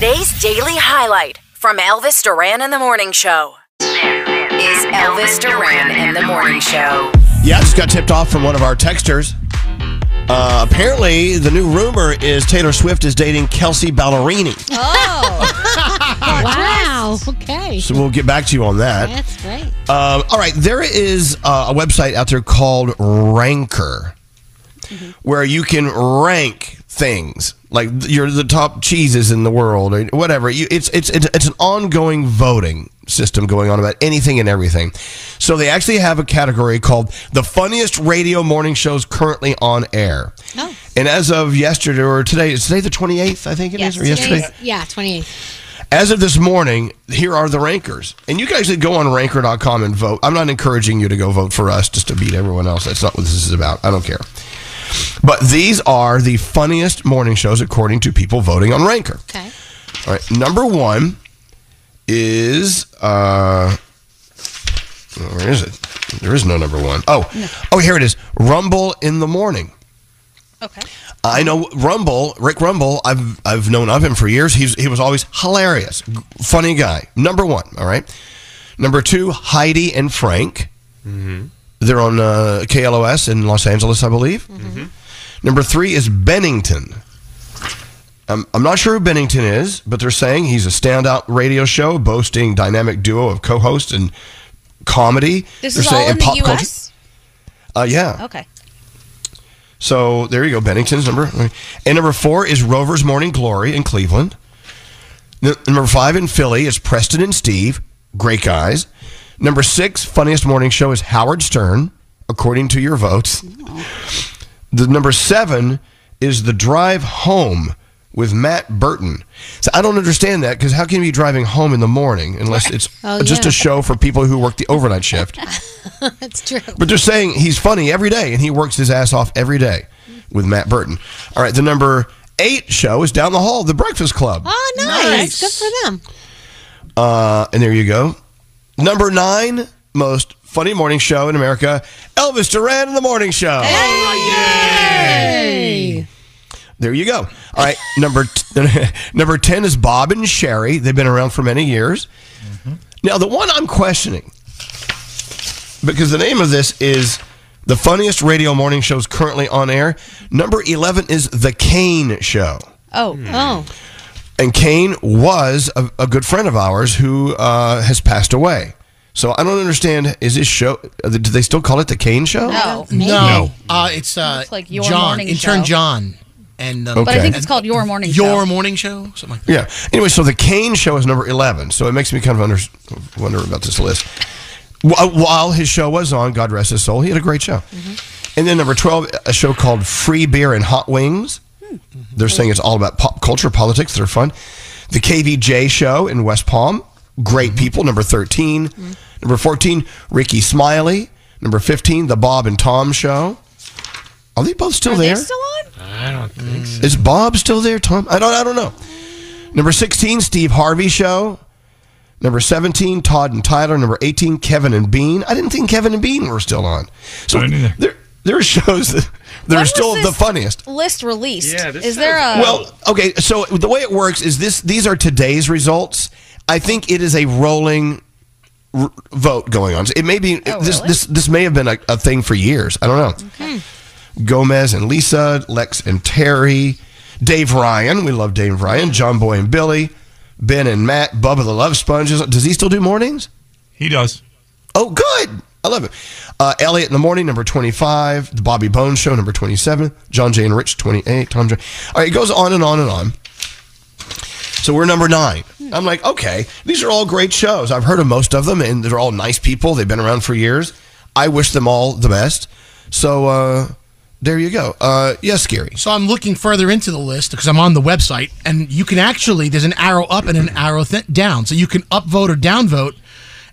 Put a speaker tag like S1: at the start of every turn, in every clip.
S1: Today's daily highlight from Elvis Duran in the Morning Show is Elvis Duran in the Morning Show.
S2: Yeah, I just got tipped off from one of our texters. Uh, apparently, the new rumor is Taylor Swift is dating Kelsea Ballerini.
S3: Oh, wow. Okay.
S2: So we'll get back to you on that.
S3: That's great.
S2: Um, all right, there is uh, a website out there called Ranker, where you can rank things like you're the top cheeses in the world or whatever. You, it's, it's it's it's an ongoing voting system going on about anything and everything. So they actually have a category called the funniest radio morning shows currently on air.
S3: Oh.
S2: And as of yesterday or today, is today the 28th? I think it is, or yesterday.
S3: Yeah, 28th
S2: As of this morning, here are the rankers. And you guys should go on ranker.com and vote. I'm not encouraging you to go vote for us just to beat everyone else. That's not what this is about. I don't care. But these are the funniest morning shows according to people voting on Ranker.
S3: Okay.
S2: All right. Number one is uh where is it? There is no number one. Oh, oh, here it is. Rumble in the morning.
S4: Okay.
S2: I know Rumble, Rick Rumble. I've I've known of him for years. He's he was always hilarious, funny guy. Number one, all right. Number two, Heidi and Frank. They're on uh, KLOS in Los Angeles, I believe. Number three is Bennington. I'm, I'm not sure who Bennington is, but they're saying he's a standout radio show boasting dynamic duo of co-host and comedy.
S4: This
S2: They're
S4: is
S2: saying-
S4: all in the
S2: pop culture.
S4: U.S.
S2: Uh, yeah.
S4: Okay.
S2: So there you go, Bennington's number. And number four is Rover's Morning Glory in Cleveland. Number five in Philly is Preston and Steve, great guys. Number six, funniest morning show is Howard Stern, according to your votes. The number seven is The Drive Home with Matt Burton. So I don't understand that because how can you be driving home in the morning unless it's
S3: Oh,
S2: just
S3: yeah.
S2: a show for people who work the overnight shift?
S3: That's true.
S2: But they're saying he's funny every day and he works his ass off every day with Matt Burton. All right, the number eight show is down the hall, The Breakfast Club.
S3: Oh, nice. Good for them.
S2: Uh, and there you go. Number nine most funny morning show in America, Elvis Duran in the Morning Show. There you go. All right, number t- number ten is Bob and Sheri. They've been around for many years. Now, the one I'm questioning, because the name of this is the funniest radio morning shows currently on air. Number eleven is the Kane Show.
S4: Oh,
S3: Oh,
S2: And Kane was a, a good friend of ours who uh, has passed away. So I don't understand. Is this show? uh, Do they still call it the Kane Show?
S4: no.
S5: No, uh, it's uh,
S4: Looks like Your
S5: John,
S4: Morning
S5: intern
S4: Show.
S5: John, and um,
S2: Okay.
S4: But I think it's called Your Morning Show.
S5: your morning show, something like that.
S2: Yeah. Anyway, so the Kane Show is number eleven. So it makes me kind of under, wonder about this list. Wh- uh, While his show was on, God rest his soul, he had a great show. And then number twelve, a show called Free Beer and Hot Wings. They're saying it's all about pop culture, politics. They're fun. The KVJ Show in West Palm, great mm-hmm. people. Number 13. Mm-hmm. Number 14, Rickey Smiley. Number 15, The Bob and Tom Show. Are they both still
S4: Are
S2: there?
S4: they still on?
S6: I don't think mm. so.
S2: Is Bob still there, Tom? I don't I don't know. Number 16, Steve Harvey show. Number 17, Todd and Tyler. Number 18, Kevin and Bean. I didn't think Kevin and Bean were still on. So
S7: I didn't
S2: there there are shows that, that
S4: When
S2: are
S4: was
S2: still the funniest.
S4: List released.
S6: Yeah, this
S4: is there a
S2: Well, okay, so the way it works is this these are today's results. I think it is a rolling r- vote going on. It may be
S4: Oh,
S2: this
S4: really?
S2: this this may have been a, a thing for years. I don't know. Gomez and Lisa, Lex and Terry, Dave Ryan. We love Dave Ryan. John Boy and Billy, Ben and Matt, Bubba the Love Sponges. Does he still do mornings?
S7: He does.
S2: Oh, good. I love it. Uh, Elliot in the morning, number 25. The Bobby Bones Show, number 27. John Jay and Rich, 28. Tom J. All right, it goes on and on and on. So we're number nine. I'm like, okay, these are all great shows. I've heard of most of them, and they're all nice people. They've been around for years. I wish them all the best. So uh, there you go. Uh, yes, Gary.
S5: So I'm looking further into the list because I'm on the website, and you can actually there's an arrow up and an arrow th- down, so you can upvote or downvote.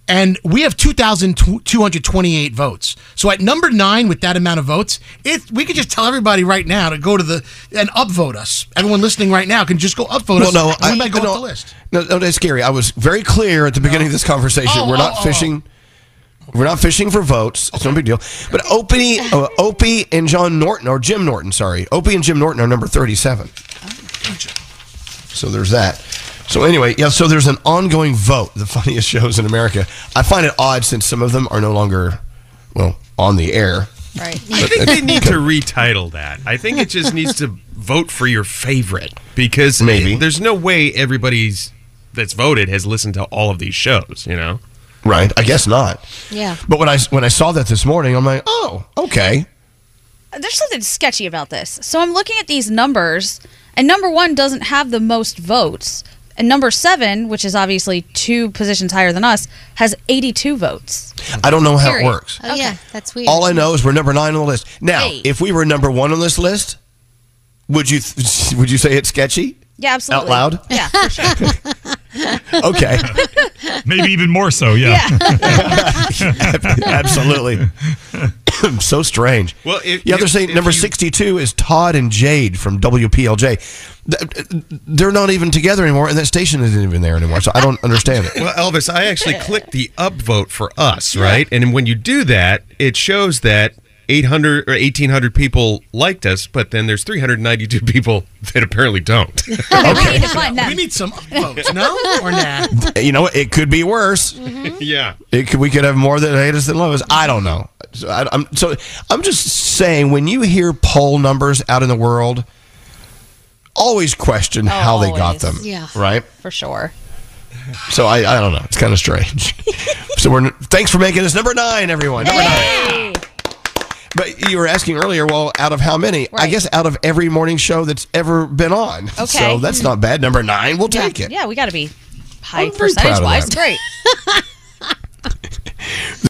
S5: And we have 2,228 votes. So at number nine, with that amount of votes, it we could just tell everybody right now to go to the and upvote us. Everyone listening right now can just go upvote us.
S2: No,
S5: we might go
S2: no,
S5: the list.
S2: No, no, that's scary. I was very clear at the beginning of this conversation.
S5: Oh,
S2: we're not
S5: oh, oh,
S2: fishing. We're not fishing for votes. It's no big deal. But Opie, uh, Opie and John Norton, or Jim Norton, sorry, Opie and Jim Norton are number thirty-seven. So there's that. So anyway, yeah. So there's an ongoing vote. The funniest shows in America. I find it odd since some of them are no longer, well, on the air.
S4: right?
S6: I think they need to retitle that. I think it just needs to vote for your favorite because
S2: Maybe.
S6: there's no way everybody's that's voted has listened to all of these shows. You know,
S2: Right? I guess not.
S3: yeah.
S2: But when I when I saw that this morning, I'm like, oh, okay.
S4: There's something sketchy about this. So I'm looking at these numbers, and number one doesn't have the most votes, and number seven, which is obviously two positions higher than us, has 82 votes.
S2: I don't know how
S4: Period.
S2: it works.
S3: Oh, yeah. That's weird.
S2: All I know is we're number nine on the list. Now,
S4: Hey.
S2: if we were number one on this list, would you th- would you say it's sketchy?
S4: Yeah, absolutely.
S2: Out loud?
S4: Yeah, for sure.
S2: Okay,
S7: Maybe even more so, yeah.
S2: absolutely. so strange.
S6: Well, if-
S2: yeah, they're saying
S6: if
S2: number
S6: you-
S2: sixty-two is Todd and Jayde from WPLJ. They're not even together anymore, and that station isn't even there anymore. So I don't understand it.
S6: Well, Elvis, I actually clicked the upvote for us, right? And when you do that, it shows that 800 or 1800 people liked us, but then there's 392 people that apparently don't.
S4: we need to find
S5: We need some upvotes, no or nah?
S2: You know, what? it could be worse. Mm-hmm.
S6: yeah.
S2: It could, we could have more that hate us than love us. I don't know. So, I, am so I'm just saying when you hear poll numbers out in the world, always question oh, how they got them.
S3: Yeah.
S2: Right.
S4: For sure.
S2: So I, I don't know. It's kind of strange. so we're thanks for making us number nine, everyone. Number nine. But you were asking earlier, well, out of how many? I guess out of every morning show that's ever been on.
S4: Okay.
S2: So that's mm-hmm. not bad. Number nine, we'll take it.
S4: Yeah, we got to be high
S2: I'm very proud
S4: percentage wise. Great.